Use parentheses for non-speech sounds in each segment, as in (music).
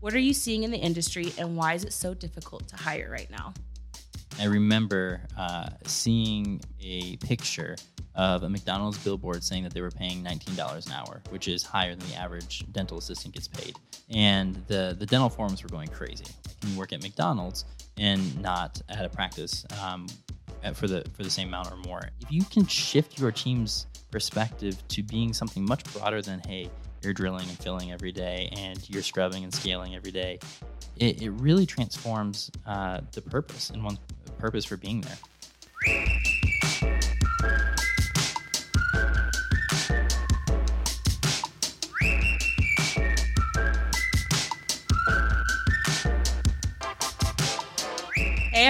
What are you seeing in the industry and why is it so difficult to hire right now? I remember uh, seeing a picture of a McDonald's billboard saying that they were paying $19 an hour, which is higher than the average dental assistant gets paid. And the, the dental forums were going crazy. Can you work at McDonald's and not at a practice um, for the for the same amount or more? If you can shift your team's perspective to being something much broader than, hey, you're drilling and filling every day and you're scrubbing and scaling every day, it, it really transforms uh, the purpose and one's purpose for being there.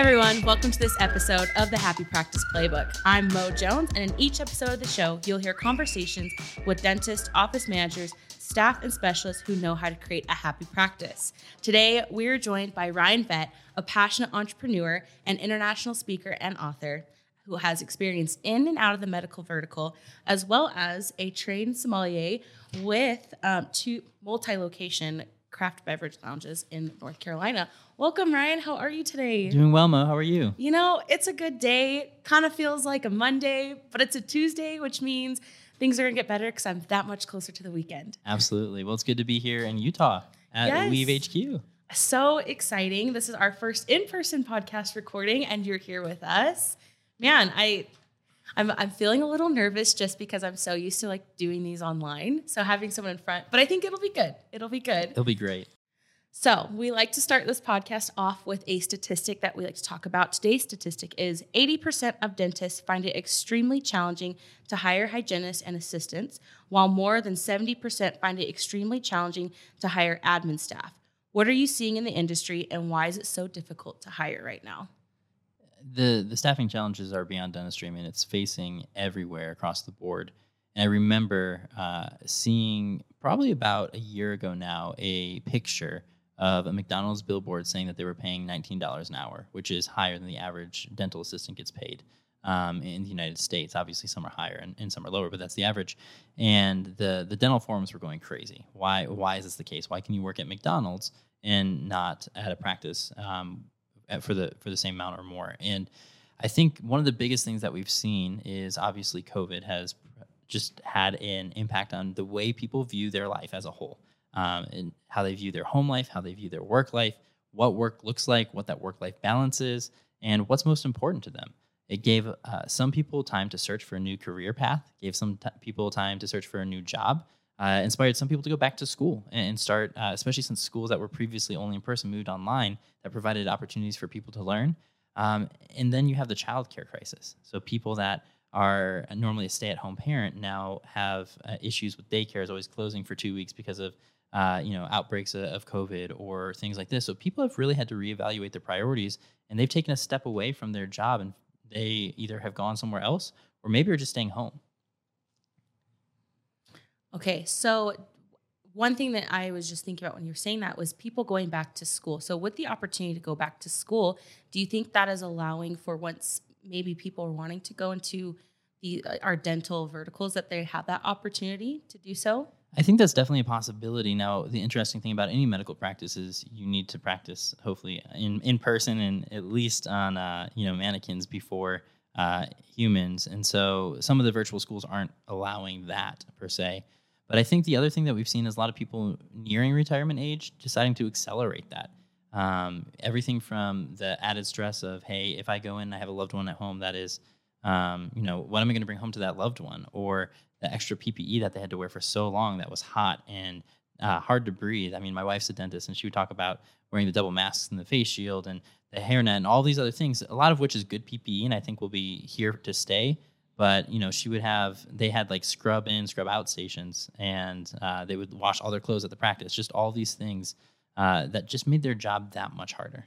Everyone, welcome to this episode of the Happy Practice Playbook. I'm Mo Jones, and in each episode of the show, you'll hear conversations with dentists, office managers, staff, and specialists who know how to create a happy practice. Today, we're joined by Ryan Vet, a passionate entrepreneur and international speaker and author who has experience in and out of the medical vertical, as well as a trained sommelier with um, two multi-location craft beverage lounges in North Carolina. Welcome, Ryan. How are you today? Doing well, Mo. How are you? You know, it's a good day. Kind of feels like a Monday, but it's a Tuesday, which means things are going to get better because I'm that much closer to the weekend. Absolutely. Well, it's good to be here in Utah at Yes. Weave HQ. So exciting. This is our first in-person podcast recording and you're here with us. Man, I I'm I'm feeling a little nervous just because I'm so used to like doing these online. So having someone in front, but I think it'll be good. It'll be good. It'll be great. So, we like to start this podcast off with a statistic that we like to talk about. Today's statistic is 80% of dentists find it extremely challenging to hire hygienists and assistants, while more than 70% find it extremely challenging to hire admin staff. What are you seeing in the industry and why is it so difficult to hire right now? The the staffing challenges are beyond dentistry. I mean, it's facing everywhere across the board. And I remember uh, seeing probably about a year ago now a picture of a McDonald's billboard saying that they were paying $19 an hour, which is higher than the average dental assistant gets paid um, in the United States. Obviously, some are higher and, and some are lower, but that's the average. And the the dental forums were going crazy. Why why is this the case? Why can you work at McDonald's and not at a practice um, for the for the same amount or more? And I think one of the biggest things that we've seen is obviously COVID has just had an impact on the way people view their life as a whole, um, and how they view their home life, how they view their work life, what work looks like, what that work life balance is, and what's most important to them. It gave uh, some people time to search for a new career path, gave some t- people time to search for a new job, uh, inspired some people to go back to school and, start, uh, especially since schools that were previously only in person moved online, that provided opportunities for people to learn. Um, and then you have the childcare crisis. So people that are normally a stay-at-home parent now have uh, issues with daycares always closing for two weeks because of uh, you know outbreaks of COVID or things like this. So people have really had to reevaluate their priorities, and they've taken a step away from their job, and they either have gone somewhere else or maybe are just staying home. Okay, so one thing that I was just thinking about when you were saying that was people going back to school. So, with the opportunity to go back to school, do you think that is allowing for once maybe people are wanting to go into the uh, our dental verticals that they have that opportunity to do so? I think that's definitely a possibility. Now, the interesting thing about any medical practice is you need to practice, hopefully, in, in person and at least on uh, you know mannequins before uh, humans. And so, some of the virtual schools aren't allowing that per se. But I think the other thing that we've seen is a lot of people nearing retirement age deciding to accelerate that. Um, everything from the added stress of, hey, if I go in and I have a loved one at home that is, um, you know, what am I going to bring home to that loved one? Or the extra PPE that they had to wear for so long that was hot and uh, hard to breathe. I mean, my wife's a dentist, and she would talk about wearing the double masks and the face shield and the hairnet and all these other things. A lot of which is good PPE, and I think will be here to stay. But you know, she would have they had like scrub in, scrub out stations, and uh, they would wash all their clothes at the practice. Just all these things uh, that just made their job that much harder.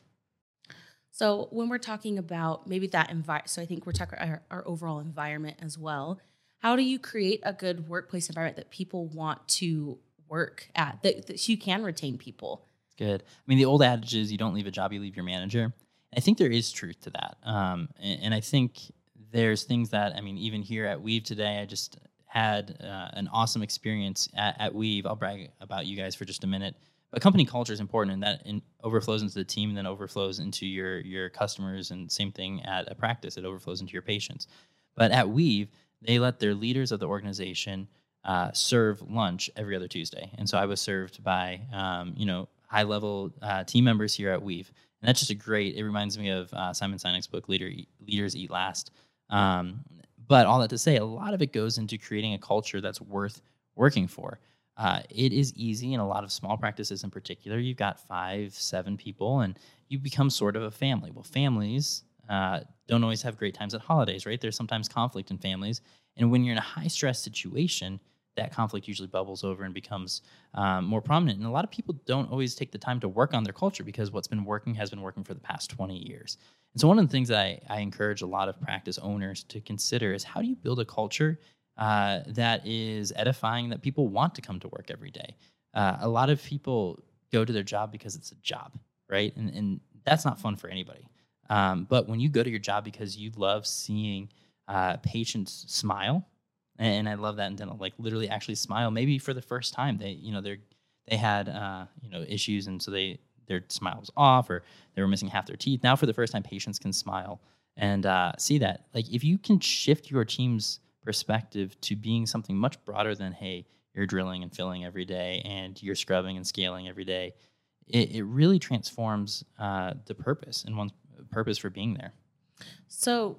So, when we're talking about maybe that environment, so I think we're talking our, our overall environment as well. How do you create a good workplace environment that people want to work at, that, that you can retain people? Good. I mean, the old adage is you don't leave a job, you leave your manager. I think there is truth to that. Um, and, and I think there's things that, I mean, even here at Weave today, I just had uh, an awesome experience at, at Weave. I'll brag about you guys for just a minute. But company culture is important, and that in, overflows into the team, and then overflows into your your customers, and same thing at a practice. It overflows into your patients. But at Weave, they let their leaders of the organization uh, serve lunch every other Tuesday, and so I was served by um, you know high level uh, team members here at Weave, and that's just a great. It reminds me of uh, Simon Sinek's book, Leader Leaders Eat Last. Um, but all that to say, a lot of it goes into creating a culture that's worth working for. Uh, it is easy in a lot of small practices in particular. You've got five, seven people, and you become sort of a family. Well, families uh, don't always have great times at holidays, right? There's sometimes conflict in families. And when you're in a high stress situation, that conflict usually bubbles over and becomes um, more prominent. And a lot of people don't always take the time to work on their culture because what's been working has been working for the past 20 years. And so, one of the things that I, I encourage a lot of practice owners to consider is how do you build a culture uh, that is edifying, that people want to come to work every day? Uh, a lot of people go to their job because it's a job, right? And, and that's not fun for anybody. Um, but when you go to your job because you love seeing uh, patients smile, and I love that in dental, like literally actually smile, maybe for the first time. They, you know, they're they had uh, you know issues, and so they their smile was off, or they were missing half their teeth. Now, for the first time, patients can smile and uh, see that. Like if you can shift your team's perspective to being something much broader than hey, you're drilling and filling every day, and you're scrubbing and scaling every day. It, it really transforms uh, the purpose and one's purpose for being there. So,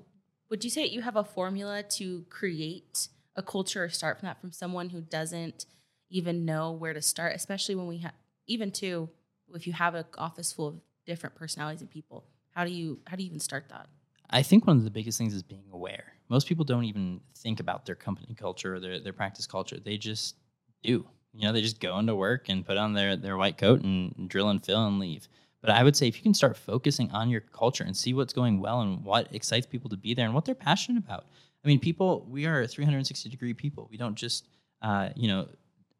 would you say you have a formula to create a culture or start from that from someone who doesn't even know where to start, especially when we have even too if you have an office full of different personalities and people, how do you how do you even start that? I think one of the biggest things is being aware. Most people don't even think about their company culture or their, their practice culture. They just do. You know, they just go into work and put on their, their white coat and drill and fill and leave. But I would say if you can start focusing on your culture and see what's going well and what excites people to be there and what they're passionate about, I mean, people, we are 360 degree people. We don't just, uh, you know,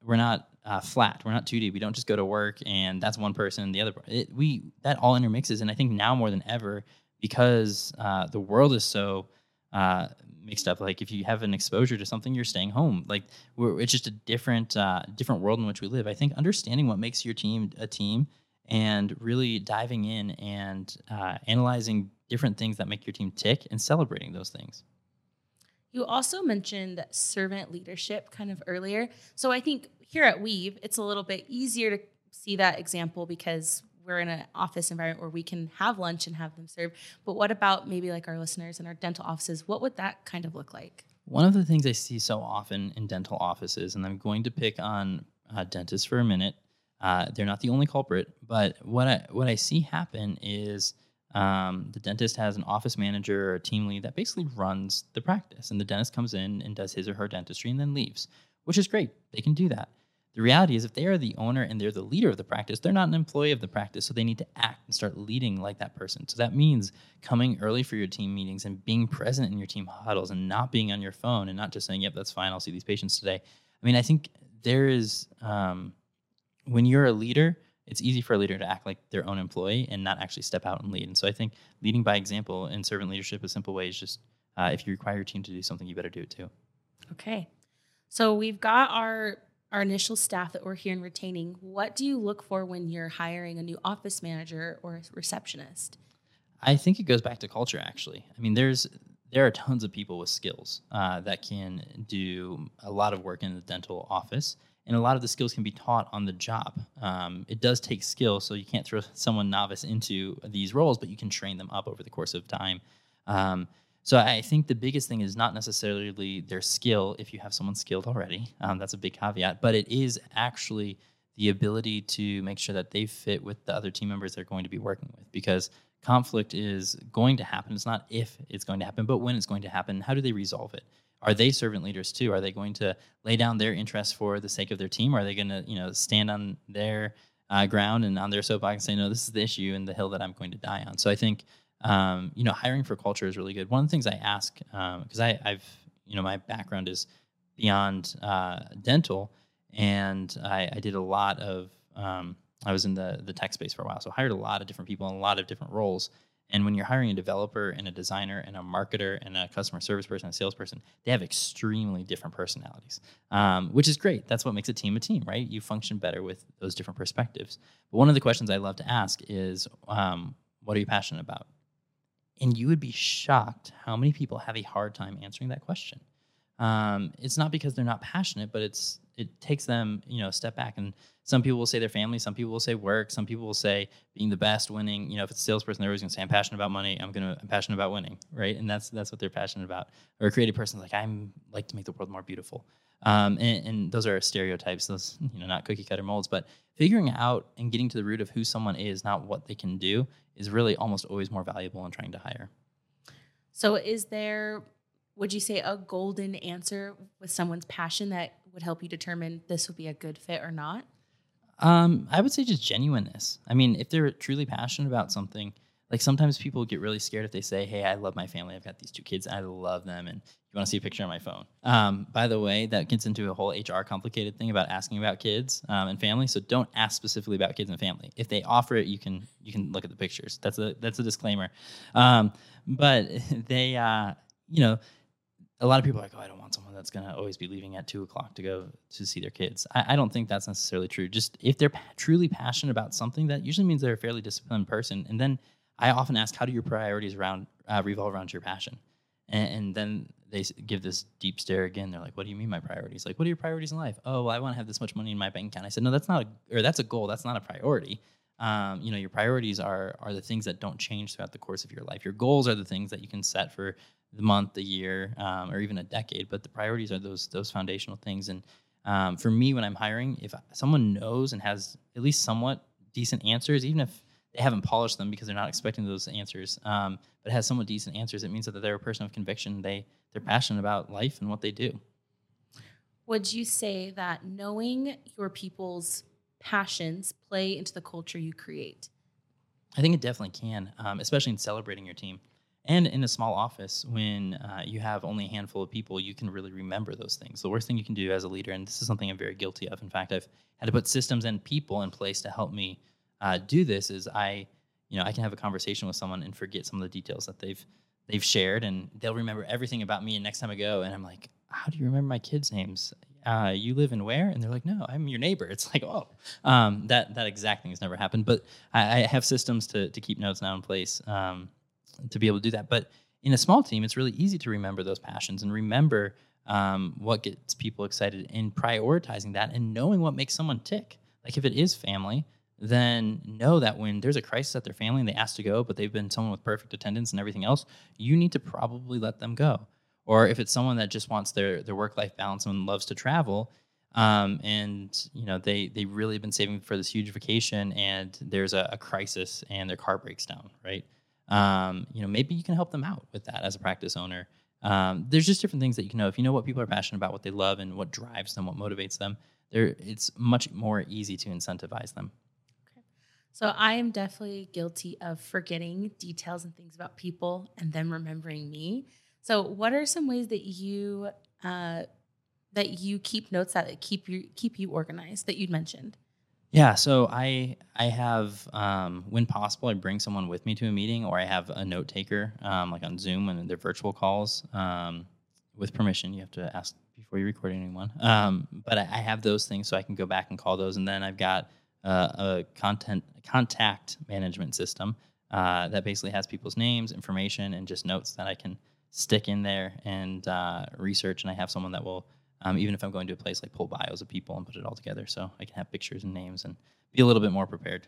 we're not uh, flat. We're not 2D. We don't just go to work and that's one person, the other. It, we that all intermixes, and I think now more than ever, because uh, the world is so uh, mixed up. Like if you have an exposure to something, you're staying home. Like it's just a different uh, different world in which we live. I think understanding what makes your team a team and really diving in and uh, analyzing different things that make your team tick and celebrating those things. You also mentioned servant leadership kind of earlier. So I think here at Weave, it's a little bit easier to see that example because we're in an office environment where we can have lunch and have them serve. But what about maybe like our listeners in our dental offices? What would that kind of look like? One of the things I see so often in dental offices, and I'm going to pick on uh, dentists for a minute. Uh, they're not the only culprit, but what I what I see happen is um, the dentist has an office manager or a team lead that basically runs the practice, and the dentist comes in and does his or her dentistry and then leaves, which is great. They can do that. The reality is, if they are the owner and they're the leader of the practice, they're not an employee of the practice, so they need to act and start leading like that person. So that means coming early for your team meetings and being present in your team huddles and not being on your phone and not just saying, "Yep, that's fine. I'll see these patients today." I mean, I think there is um, when you're a leader, it's easy for a leader to act like their own employee and not actually step out and lead. And so I think leading by example in servant leadership, a simple way is just uh, if you require your team to do something, you better do it too. Okay. So we've got our our initial staff that we're here and retaining. What do you look for when you're hiring a new office manager or a receptionist? I think it goes back to culture. Actually, I mean, there's there are tons of people with skills uh, that can do a lot of work in the dental office and a lot of the skills can be taught on the job. Um, it does take skill, so you can't throw someone novice into these roles, but you can train them up over the course of time. Um, so I think the biggest thing is not necessarily their skill. If you have someone skilled already, um, that's a big caveat. But it is actually the ability to make sure that they fit with the other team members they're going to be working with, because conflict is going to happen. It's not if it's going to happen, but when it's going to happen. How do they resolve it? are they servant leaders too? Are they going to lay down their interests for the sake of their team? Are they going to, you know, stand on their uh, ground and on their soapbox and say, no, this is the issue and the hill that I'm going to die on? So I think, um, you know, hiring for culture is really good. One of the things I ask, because um, I've, you know, my background is beyond uh, dental, and I, I, did a lot of, um, I was in the the tech space for a while, so I hired a lot of different people in a lot of different roles. And when you're hiring a developer and a designer and a marketer and a customer service person, and a salesperson, they have extremely different personalities, um, which is great. That's what makes a team a team, right? You function better with those different perspectives. But one of the questions I love to ask is, um, what are you passionate about? And you would be shocked how many people have a hard time answering that question. Um, it's not because they're not passionate, but it's it takes them, you know, a step back. And some people will say their family, some people will say work, some people will say being the best, winning. You know, if it's a salesperson, they're always gonna say, I'm passionate about money, I'm gonna I'm passionate about winning, right? And that's that's what they're passionate about. Or a creative person like, I'm like to make the world more beautiful. Um, and, and those are stereotypes, those, you know, not cookie cutter molds, but figuring out and getting to the root of who someone is, not what they can do, is really almost always more valuable in trying to hire. So is there would you say a golden answer with someone's passion that would help you determine this would be a good fit or not? Um, I would say just genuineness. I mean, if they're truly passionate about something, like sometimes people get really scared if they say, "Hey, I love my family. I've got these two kids. I love them." And you want to see a picture on my phone? Um, by the way, that gets into a whole HR complicated thing about asking about kids um, and family. So don't ask specifically about kids and family. If they offer it, you can you can look at the pictures. That's a that's a disclaimer. Um, but (laughs) they, uh, you know, a lot of people are like, oh, I don't want someone that's going to always be leaving at two o'clock to go to see their kids. I, I don't think that's necessarily true. Just if they're truly passionate about something, that usually means they're a fairly disciplined person. And then I often ask, how do your priorities around uh, revolve around your passion? And, and, then they give this deep stare again. They're like, what do you mean my priorities? Like, what are your priorities in life? Oh, well, I want to have this much money in my bank account. I said, no, that's not a, or that's a goal. That's not a priority. Um, you know, your priorities are are the things that don't change throughout the course of your life. Your goals are the things that you can set for the month, the year, um, or even a decade. But the priorities are those those foundational things. And um, for me, when I'm hiring, if someone knows and has at least somewhat decent answers, even if they haven't polished them because they're not expecting those answers, um, but has somewhat decent answers, it means that they're a person of conviction. They they're passionate about life and what they do. Would you say that knowing your people's passions play into the culture you create? I think it definitely can, um, especially in celebrating your team. And in a small office, when uh, you have only a handful of people, you can really remember those things. The worst thing you can do as a leader, and this is something I'm very guilty of. In fact, I've had to put systems and people in place to help me uh, do this. Is I, you know, I can have a conversation with someone and forget some of the details that they've they've shared, and they'll remember everything about me. And next time I go, and I'm like, "How do you remember my kids' names? Uh, you live in where?" And they're like, "No, I'm your neighbor." It's (laughs) like, oh, um, that that exact thing has never happened. But I, I, have systems to to keep notes now in place. Um, to be able to do that. But in a small team, it's really easy to remember those passions and remember um, what gets people excited and prioritizing that and knowing what makes someone tick. Like if it is family, then know that when there's a crisis at their family and they ask to go, but they've been someone with perfect attendance and everything else, you need to probably let them go. Or if it's someone that just wants their their work life balance and loves to travel, um, and you know they they really have been saving for this huge vacation, and there's a, a crisis and their car breaks down, right? um, you know, maybe you can help them out with that as a practice owner. Um, there's just different things that you can know. If you know what people are passionate about, what they love, and what drives them, what motivates them, there it's much more easy to incentivize them. So I am definitely guilty of forgetting details and things about people and them remembering me. So what are some ways that you uh, that you keep notes that keep you keep you organized that you'd mentioned? Yeah, so I I have um, when possible I bring someone with me to a meeting, or I have a note taker um, like on Zoom when they're virtual calls. Um, with permission, you have to ask before you record anyone. Um, but I, I, have those things so I can go back and call those, and then I've got a content contact management system uh, that basically has people's names, information, and just notes that I can stick in there and uh, research. And I have someone that will um, even if I'm going to a place like pull bios of people and put it all together so I can have pictures and names and be a little bit more prepared.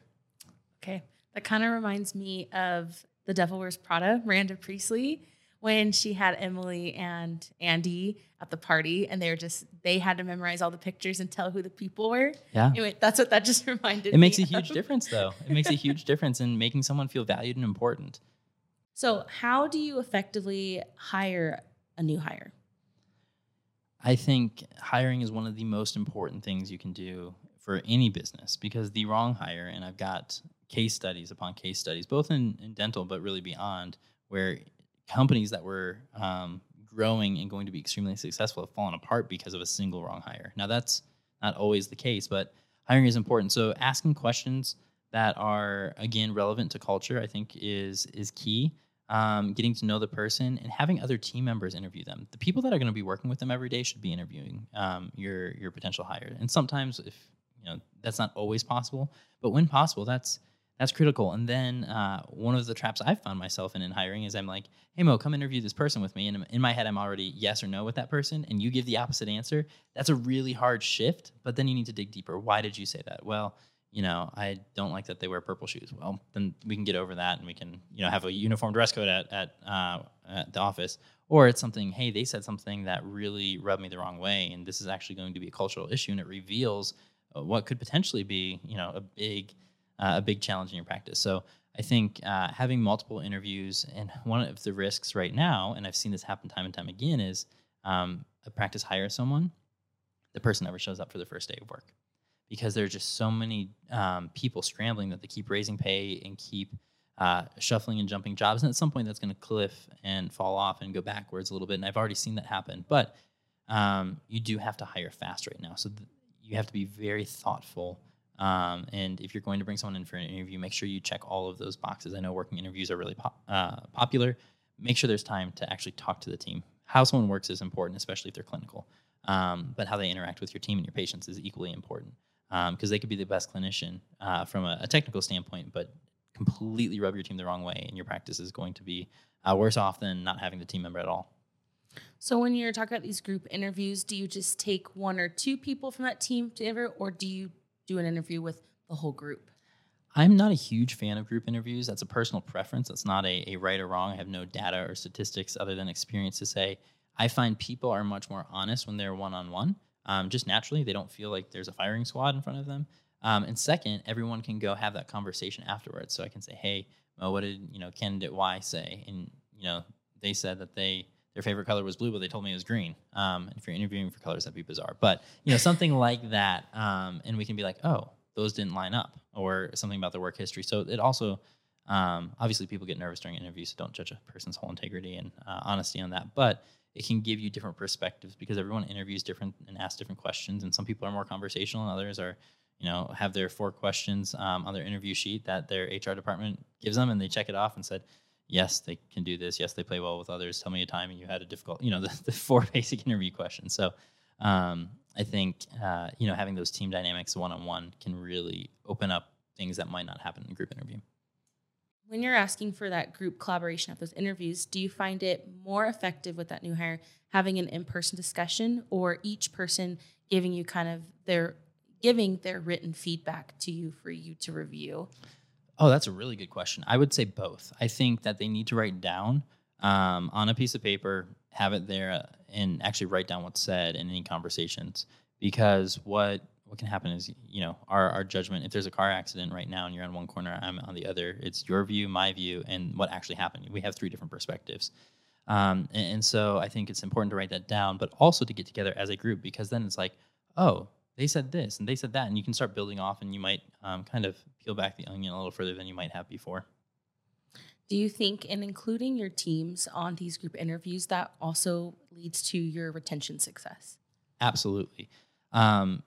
Okay. That kind of reminds me of The Devil Wears Prada, Miranda Priestly, when she had Emily and Andy at the party and they were just, they had to memorize all the pictures and tell who the people were. Yeah. Anyway, that's what that just (laughs) reminded me. It makes a huge difference though. It makes a huge (laughs) difference in making someone feel valued and important. So, how do you effectively hire a new hire? I think hiring is one of the most important things you can do for any business because the wrong hire, and I've got case studies upon case studies, both in, in dental, but really beyond, where companies that were um, growing and going to be extremely successful have fallen apart because of a single wrong hire. Now, that's not always the case, but hiring is important. So, asking questions that are again relevant to culture. I think is is key. Um, getting to know the person and having other team members interview them. The people that are going to be working with them every day should be interviewing um, your your potential hire. And sometimes, if you know that's not always possible, but when possible, that's that's critical. And then uh, one of the traps I've found myself in in hiring is I'm like, hey Mo, come interview this person with me, and in my head I'm already yes or no with that person, and you give the opposite answer. That's a really hard shift. But then you need to dig deeper. Why did you say that? Well, you know, I don't like that they wear purple shoes. Well, then we can get over that, and we can you know have a uniform dress code at at, uh, at the office. Or it's something, hey, they said something that really rubbed me the wrong way, and this is actually going to be a cultural issue, and it reveals uh, what could potentially be, you know, a big uh, a big challenge in your practice. So I think uh, having multiple interviews, and one of the risks right now, and I've seen this happen time and time again, is um, a practice hires someone, the person never shows up for the first day of work because there's just so many um, people scrambling that they keep raising pay and keep uh, shuffling and jumping jobs. And at some point, that's going to cliff and fall off and go backwards a little bit. And I've already seen that happen. But um, you do have to hire fast right now. So th- you have to be very thoughtful um, and if you're going to bring someone in for an interview, make sure you check all of those boxes. I know working interviews are really uh, popular. Make sure there's time to actually talk to the team. How someone works is important, especially if they're clinical. Um, but how they interact with your team and your patients is equally important because um, they could be the best clinician uh, from a, a, technical standpoint, but completely rub your team the wrong way, and your practice is going to be uh, worse off than not having the team member at all. So, when you're talking about these group interviews, do you just take one or two people from that team to interview, or do you do an interview with the whole group? I'm not a huge fan of group interviews. That's a personal preference. That's not a, a right or wrong. I have no data or statistics other than experience to say. I find people are much more honest when they're one on one. Just naturally, they don't feel like there's a firing squad in front of them. Um, and second, everyone can go have that conversation afterwards. So I can say, "Hey, what did you know candidate Y say?" And you know, they said that they their favorite color was blue, but they told me it was green. Um, if you're interviewing for colors, that'd be bizarre. But you know, something like that, um, and we can be like, oh, those didn't line up, or something about their work history. So it also, um, obviously, people get nervous during interviews, so don't judge a person's whole integrity and uh, honesty on that. But it can give you different perspectives because everyone interviews different and asks different questions, and some people are more conversational, and others are you know have their four questions um, on their interview sheet that their hr department gives them and they check it off and said yes, they can do this. Yes, they play well with others. Tell me a time and you had a difficult, you know, (laughs) the, the four basic interview questions. So um, I think, uh, you know, having those team dynamics one on one can really open up things that might not happen in a group interview. When you're asking for that group collaboration at those interviews, do you find it more effective with that new hire having an in person discussion or each person giving you kind of their giving their written feedback to you for you to review? Oh, that's a really good question. I would say both. I think that they need to write down um, on a piece of paper, have it there, uh, and actually write down what's said in any conversations. Because what what can happen is, you know, our, our judgment. If there's a car accident right now and you're on one corner, I'm on the other. It's your view, my view, and what actually happened. We have three different perspectives. Um, and, and so I think it's important to write that down, but also to get together as a group because then it's like, oh, they said this and they said that, and you can start building off, and you might um, kind of peel back the onion a little further than you might have before. Do you think in including your teams on these group interviews that also leads to your retention success? Absolutely. Um,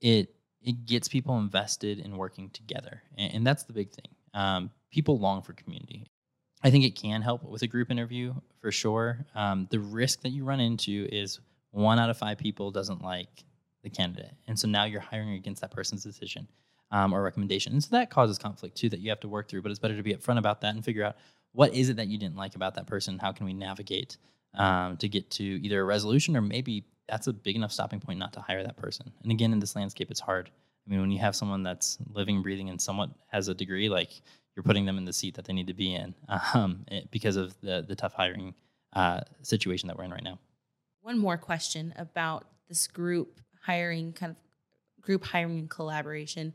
it it gets people invested in working together, and, and that's the big thing. Um, people long for community. I think it can help with a group interview for sure. Um, the risk that you run into is one out of five people doesn't like the candidate. And so now you're hiring against that person's decision um, or recommendation. And so that causes conflict too that you have to work through. But it's better to be upfront about that and figure out what is it that you didn't like about that person? How can we navigate um, to get to either a resolution or maybe that's a big enough stopping point not to hire that person. And again, in this landscape, it's hard. I mean, when you have someone that's living, breathing, and somewhat has a degree, like you're putting them in the seat that they need to be in (laughs) um, it, because of the the tough hiring uh, situation that we're in right now. One more question about this group hiring, kind of group hiring and collaboration,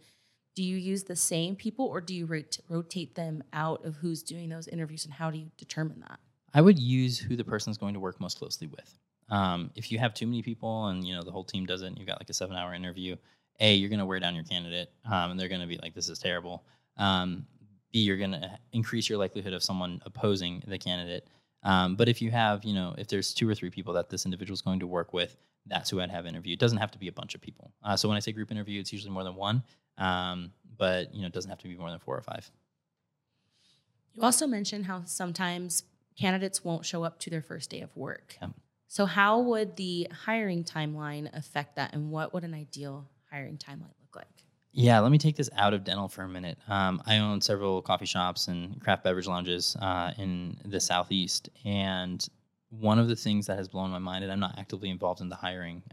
do you use the same people or do you rot- rotate them out of who's doing those interviews and how do you determine that? I would use who the person is going to work most closely with. Um, if you have too many people and you know the whole team does it, and you've got like a seven-hour interview, a you're going to wear down your candidate, um, and they're going to be like, "This is terrible." Um, B you're going to increase your likelihood of someone opposing the candidate. Um, but if you have, you know, if there's two or three people that this individual is going to work with, that's who I'd have interview. It doesn't have to be a bunch of people. Uh, so when I say group interview, it's usually more than one. Um, but you know, it doesn't have to be more than four or five. You also mentioned how sometimes candidates won't show up to their first day of work. Yep. So, how would the hiring timeline affect that, and what would an ideal hiring timeline look like? Yeah, let me take this out of dental for a minute. Um, I own several coffee shops and craft beverage lounges uh, in the southeast, and one of the things that has blown my mind, and I'm not actively involved in the hiring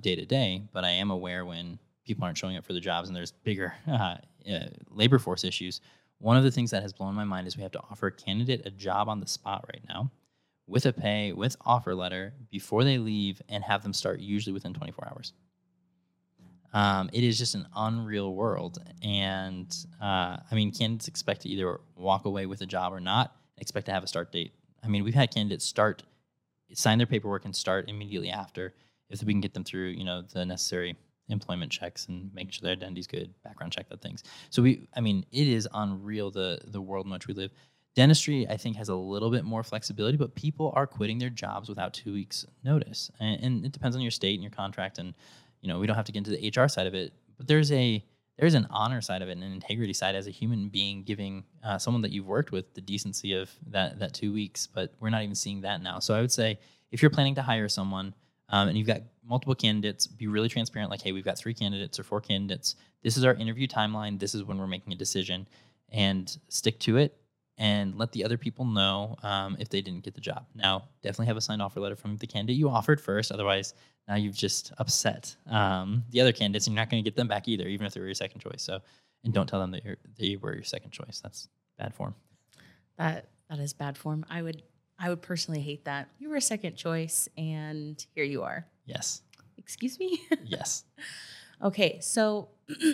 day to day, but I am aware when people aren't showing up for the jobs and there's bigger (laughs) uh, uh, labor force issues. One of the things that has blown my mind is we have to offer a candidate a job on the spot right now with a pay, with offer letter before they leave and have them start usually within 24 hours. Um, it is just an unreal world. And uh, I mean, candidates expect to either walk away with a job or not, expect to have a start date. I mean, we've had candidates start, sign their paperwork and start immediately after if we can get them through, you know, the necessary employment checks and making sure their identity's good, background check, that things. So we, I mean, it is unreal the the world in which we live. Dentistry, I think, has a little bit more flexibility, but people are quitting their jobs without two weeks notice, and, and it depends on your state and your contract. And you know, we don't have to get into the HR side of it, but there's a there's an honor side of it and an integrity side as a human being giving uh, someone that you've worked with the decency of that that two weeks. But we're not even seeing that now. So I would say if you're planning to hire someone um, and you've got multiple candidates, be really transparent. Like, hey, we've got three candidates or four candidates. This is our interview timeline. This is when we're making a decision, and stick to it. And let the other people know um, if they didn't get the job. Now, definitely have a signed offer letter from the candidate you offered first. Otherwise, now you've just upset um, the other candidates, and you're not going to get them back either, even if they were your second choice. So, and don't tell them that you're, they were your second choice. That's bad form. That that is bad form. I would I would personally hate that. You were a second choice, and here you are. Yes. Excuse me? (laughs) yes. Okay, so (clears throat)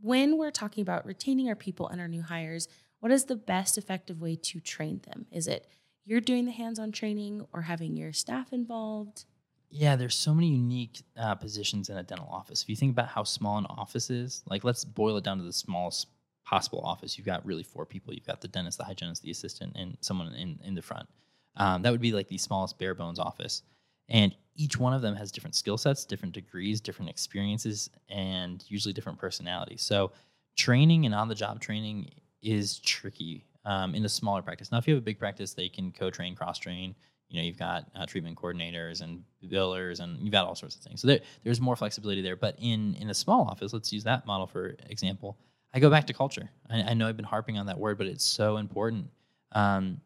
when we're talking about retaining our people and our new hires, what is the best effective way to train them? Is it you're doing the hands on training or having your staff involved? Yeah, there's so many unique uh, positions in a dental office. If you think about how small an office is, like let's boil it down to the smallest possible office. You've got really four people. You've got the dentist, the hygienist, the assistant, and someone in, in the front. Um, that would be like the smallest bare bones office. And each one of them has different skill sets, different degrees, different experiences, and usually different personalities. So training and on the job training is tricky um, in a smaller practice. Now, if you have a big practice, they can co-train, cross-train. You know, you've got uh, treatment coordinators and billers, and you've got all sorts of things. So there, there's more flexibility there. But in in a small office, let's use that model for example. I go back to culture. I, I know I've been harping on that word, but it's so important. Um,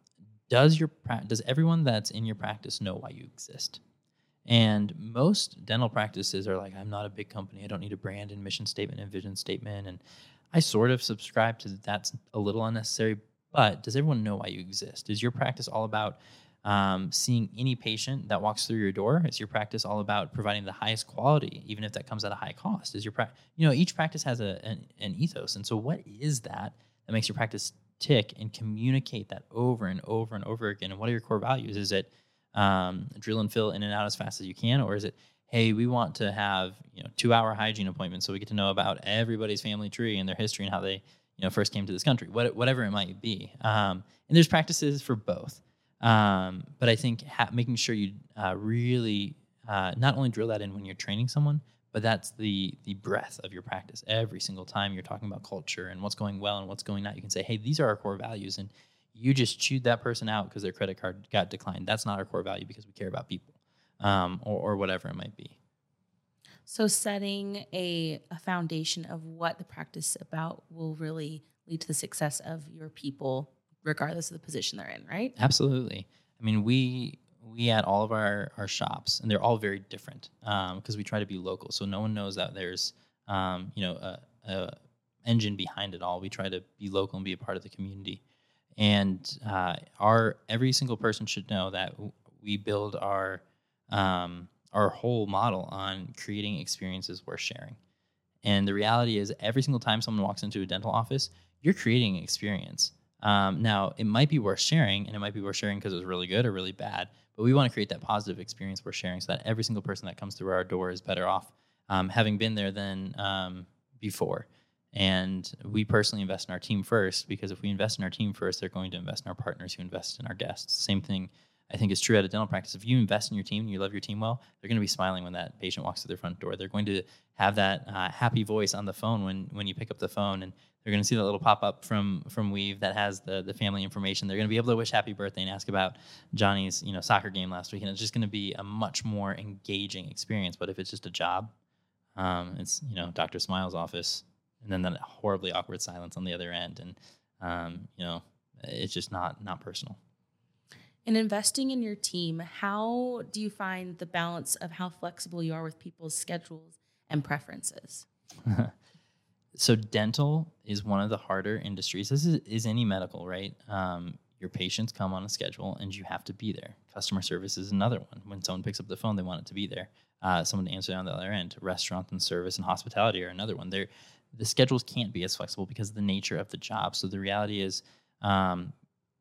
does your does everyone that's in your practice know why you exist? And most dental practices are like, I'm not a big company. I don't need a brand and mission statement and vision statement. And I sort of subscribe to that's a little unnecessary. But does everyone know why you exist? Is your practice all about um, seeing any patient that walks through your door? Is your practice all about providing the highest quality, even if that comes at a high cost? Is your practice, you know, each practice has a, an, an ethos. And so, what is that that makes your practice tick and communicate that over and over and over again. And what are your core values? Is it um, drill and fill in and out as fast as you can, or is it hey, we want to have you know two hour hygiene appointments so we get to know about everybody's family tree and their history and how they you know first came to this country, what, whatever it might be. Um, and there's practices for both, um, but I think ha- making sure you uh, really uh, not only drill that in when you're training someone, but that's the the breadth of your practice. Every single time you're talking about culture and what's going well and what's going not you can say hey these are our core values and you just chewed that person out because their credit card got declined. That's not our core value because we care about people um, or, or whatever it might be so setting a, a foundation of what the practice is about will really lead to the success of your people regardless of the position they're in right absolutely i mean we we at all of our, our shops, and they're all very different because um, we try to be local. So no one knows that there's um, you know a, a, engine behind it all. We try to be local and be a part of the community. And uh, our every single person should know that we build our um, our whole model on creating experiences worth sharing. And the reality is, every single time someone walks into a dental office, you're creating an experience. Um, now, it might be worth sharing, and it might be worth sharing because it was really good or really bad. But we want to create that positive experience we're sharing so that every single person that comes through our door is better off um, having been there than um, before. And we personally invest in our team first because if we invest in our team first, they're going to invest in our partners who invest in our guests. Same thing I think is true at a dental practice. If you invest in your team and you love your team well, they're going to be smiling when that patient walks through their front door. They're going to have that uh, happy voice on the phone when when you pick up the phone, and they're going to see that little pop up from from Weave that has the the family information. They're going to be able to wish happy birthday and ask about Johnny's you know soccer game last week, and it's just going to be a much more engaging experience. But if it's just a job, um, it's you know Dr. Smile's office, and then that horribly awkward silence on the other end, and um, you know it's just not not personal. In investing in your team, how do you find the balance of how flexible you are with people's schedules and preferences? (laughs) so, dental is one of the harder industries. This is, is any medical, right? Um, your patients come on a schedule and you have to be there. Customer service is another one. When someone picks up the phone, they want it to be there. Uh, someone to answer on the other end. Restaurant and service and hospitality are another one. They're, the schedules can't be as flexible because of the nature of the job. So the reality is, um,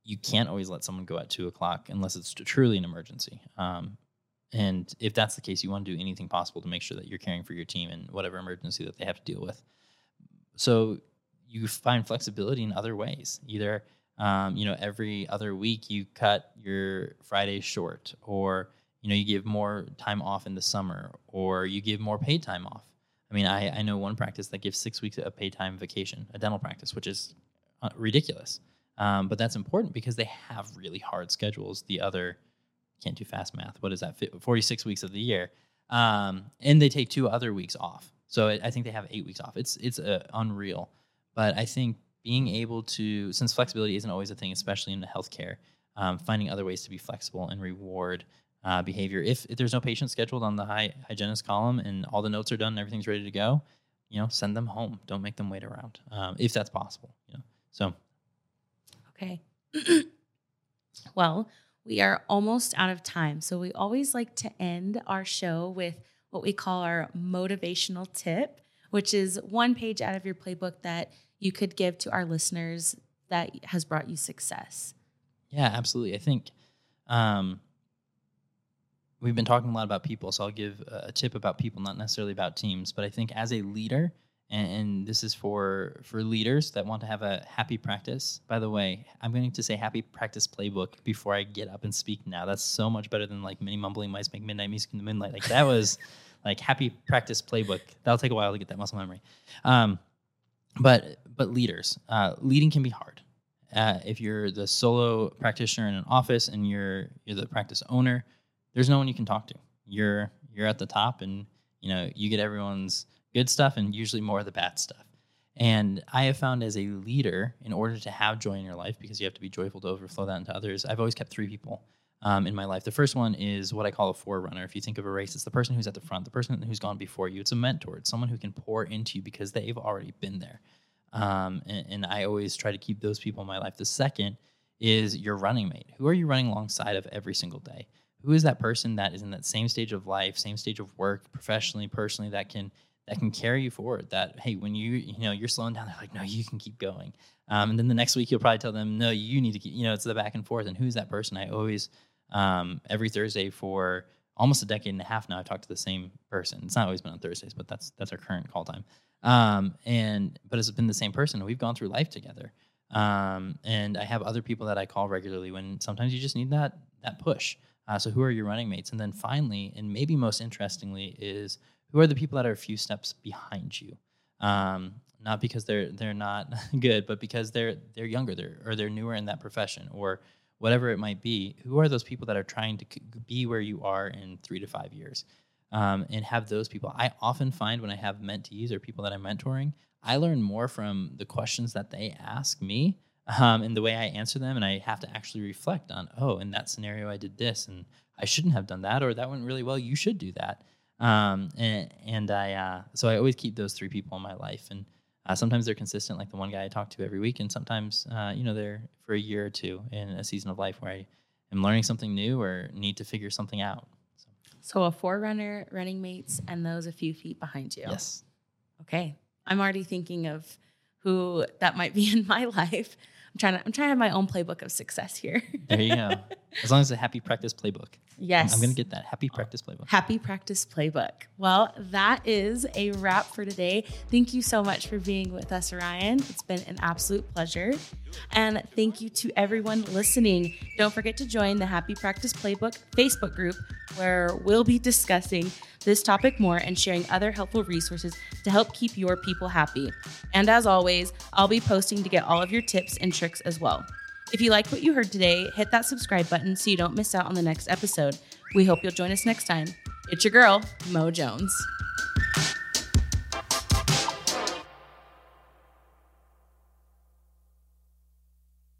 you can't always let someone go at two o'clock unless it's truly an emergency. Um, and if that's the case, you want to do anything possible to make sure that you're caring for your team in whatever emergency that they have to deal with. So you find flexibility in other ways. Either um, you know every other week you cut your Friday short, or you know you give more time off in the summer, or you give more paid time off. I mean, I, I know one practice that gives six weeks of paid time vacation, a dental practice, which is uh, ridiculous. Um, but that's important because they have really hard schedules. The other can't do fast math. What is that? 46 weeks of the year. Um, and they take two other weeks off. So I think they have eight weeks off. It's it's uh, unreal. But I think being able to, since flexibility isn't always a thing, especially in the healthcare, um, finding other ways to be flexible and reward uh, behavior. If, if, there's no patient scheduled on the high hygienist column and all the notes are done, and everything's ready to go, you know, send them home. Don't make them wait around, um, if that's possible. You know, so Okay. (clears throat) well, we are almost out of time. So we always like to end our show with what we call our motivational tip, which is one page out of your playbook that you could give to our listeners that has brought you success. Yeah, absolutely. I think um, we've been talking a lot about people, so I'll give a tip about people, not necessarily about teams. But I think as a leader, and, and, this is for for leaders that want to have a happy practice. By the way, I'm going to say happy practice playbook before I get up and speak now. That's so much better than like mini mumbling mice make midnight music in the moonlight. Like that was (laughs) like happy practice playbook. That'll take a while to get that muscle memory. Um, but but leaders, uh, leading can be hard. Uh, if you're the solo practitioner in an office and you're you're the practice owner, there's no one you can talk to. You're you're at the top, and you know you get everyone's good stuff and usually more of the bad stuff. And I have found as a leader, in order to have joy in your life, because you have to be joyful to overflow that into others, I've always kept three people um, in my life. The first one is what I call a forerunner. If you think of a race, it's the person who's at the front, the person who's gone before you. It's a mentor, it's someone who can pour into you because they've already been there. Um, and, and I always try to keep those people in my life. The second is your running mate. Who are you running alongside of every single day? Who is that person that is in that same stage of life, same stage of work, professionally, personally, that can that can carry you forward. That hey, when you you know you're slowing down, they're like, no, you can keep going. Um, and then the next week you'll probably tell them, no, you need to keep. You know, it's the back and forth. And who's that person? I always um, every Thursday for almost a decade and a half now. I've talked to the same person. It's not always been on Thursdays, but that's that's our current call time. Um, and but it's been the same person. We've gone through life together. Um, and I have other people that I call regularly when sometimes you just need that that push. Uh, so who are your running mates? And then finally, and maybe most interestingly, is who are the people that are a few steps behind you? Um, not because they're they're not (laughs) good, but because they're they're younger, they're or they're newer in that profession, or whatever it might be. Who are those people that are trying to be where you are in three to five years? Um, and have those people. I often find when I have mentees or people that I'm mentoring, I learn more from the questions that they ask me um, and the way I answer them, and I have to actually reflect on, oh, in that scenario, I did this, and I shouldn't have done that, or that went really well. You should do that. Um, and, and I, uh, so I always keep those three people in my life. And uh, sometimes they're consistent, like the one guy I talk to every week. And sometimes, uh, you know, they're for a year or two in a season of life where I am learning something new or need to figure something out. So, so a forerunner, running mates, and those a few feet behind you. Yes. Okay. I'm already thinking of who that might be (laughs) in my life. I'm trying to I'm trying to have my own playbook of success here. There you go. (laughs) As long as it's a happy practice playbook. yes. I'm going to get that happy practice playbook. Happy Practice Playbook. Well, that is a wrap for today. Thank you so much for being with us, Ryan. It's been an absolute pleasure. And thank you to everyone listening. Don't forget to join the Happy Practice Playbook Facebook group where we'll be discussing this topic more and sharing other helpful resources to help keep your people happy. And as always, I'll be posting to get all of your tips and tricks as well. If you liked what you heard today, hit that subscribe button so you don't miss out on the next episode. We hope you'll join us next time. It's your girl, Mo Jones.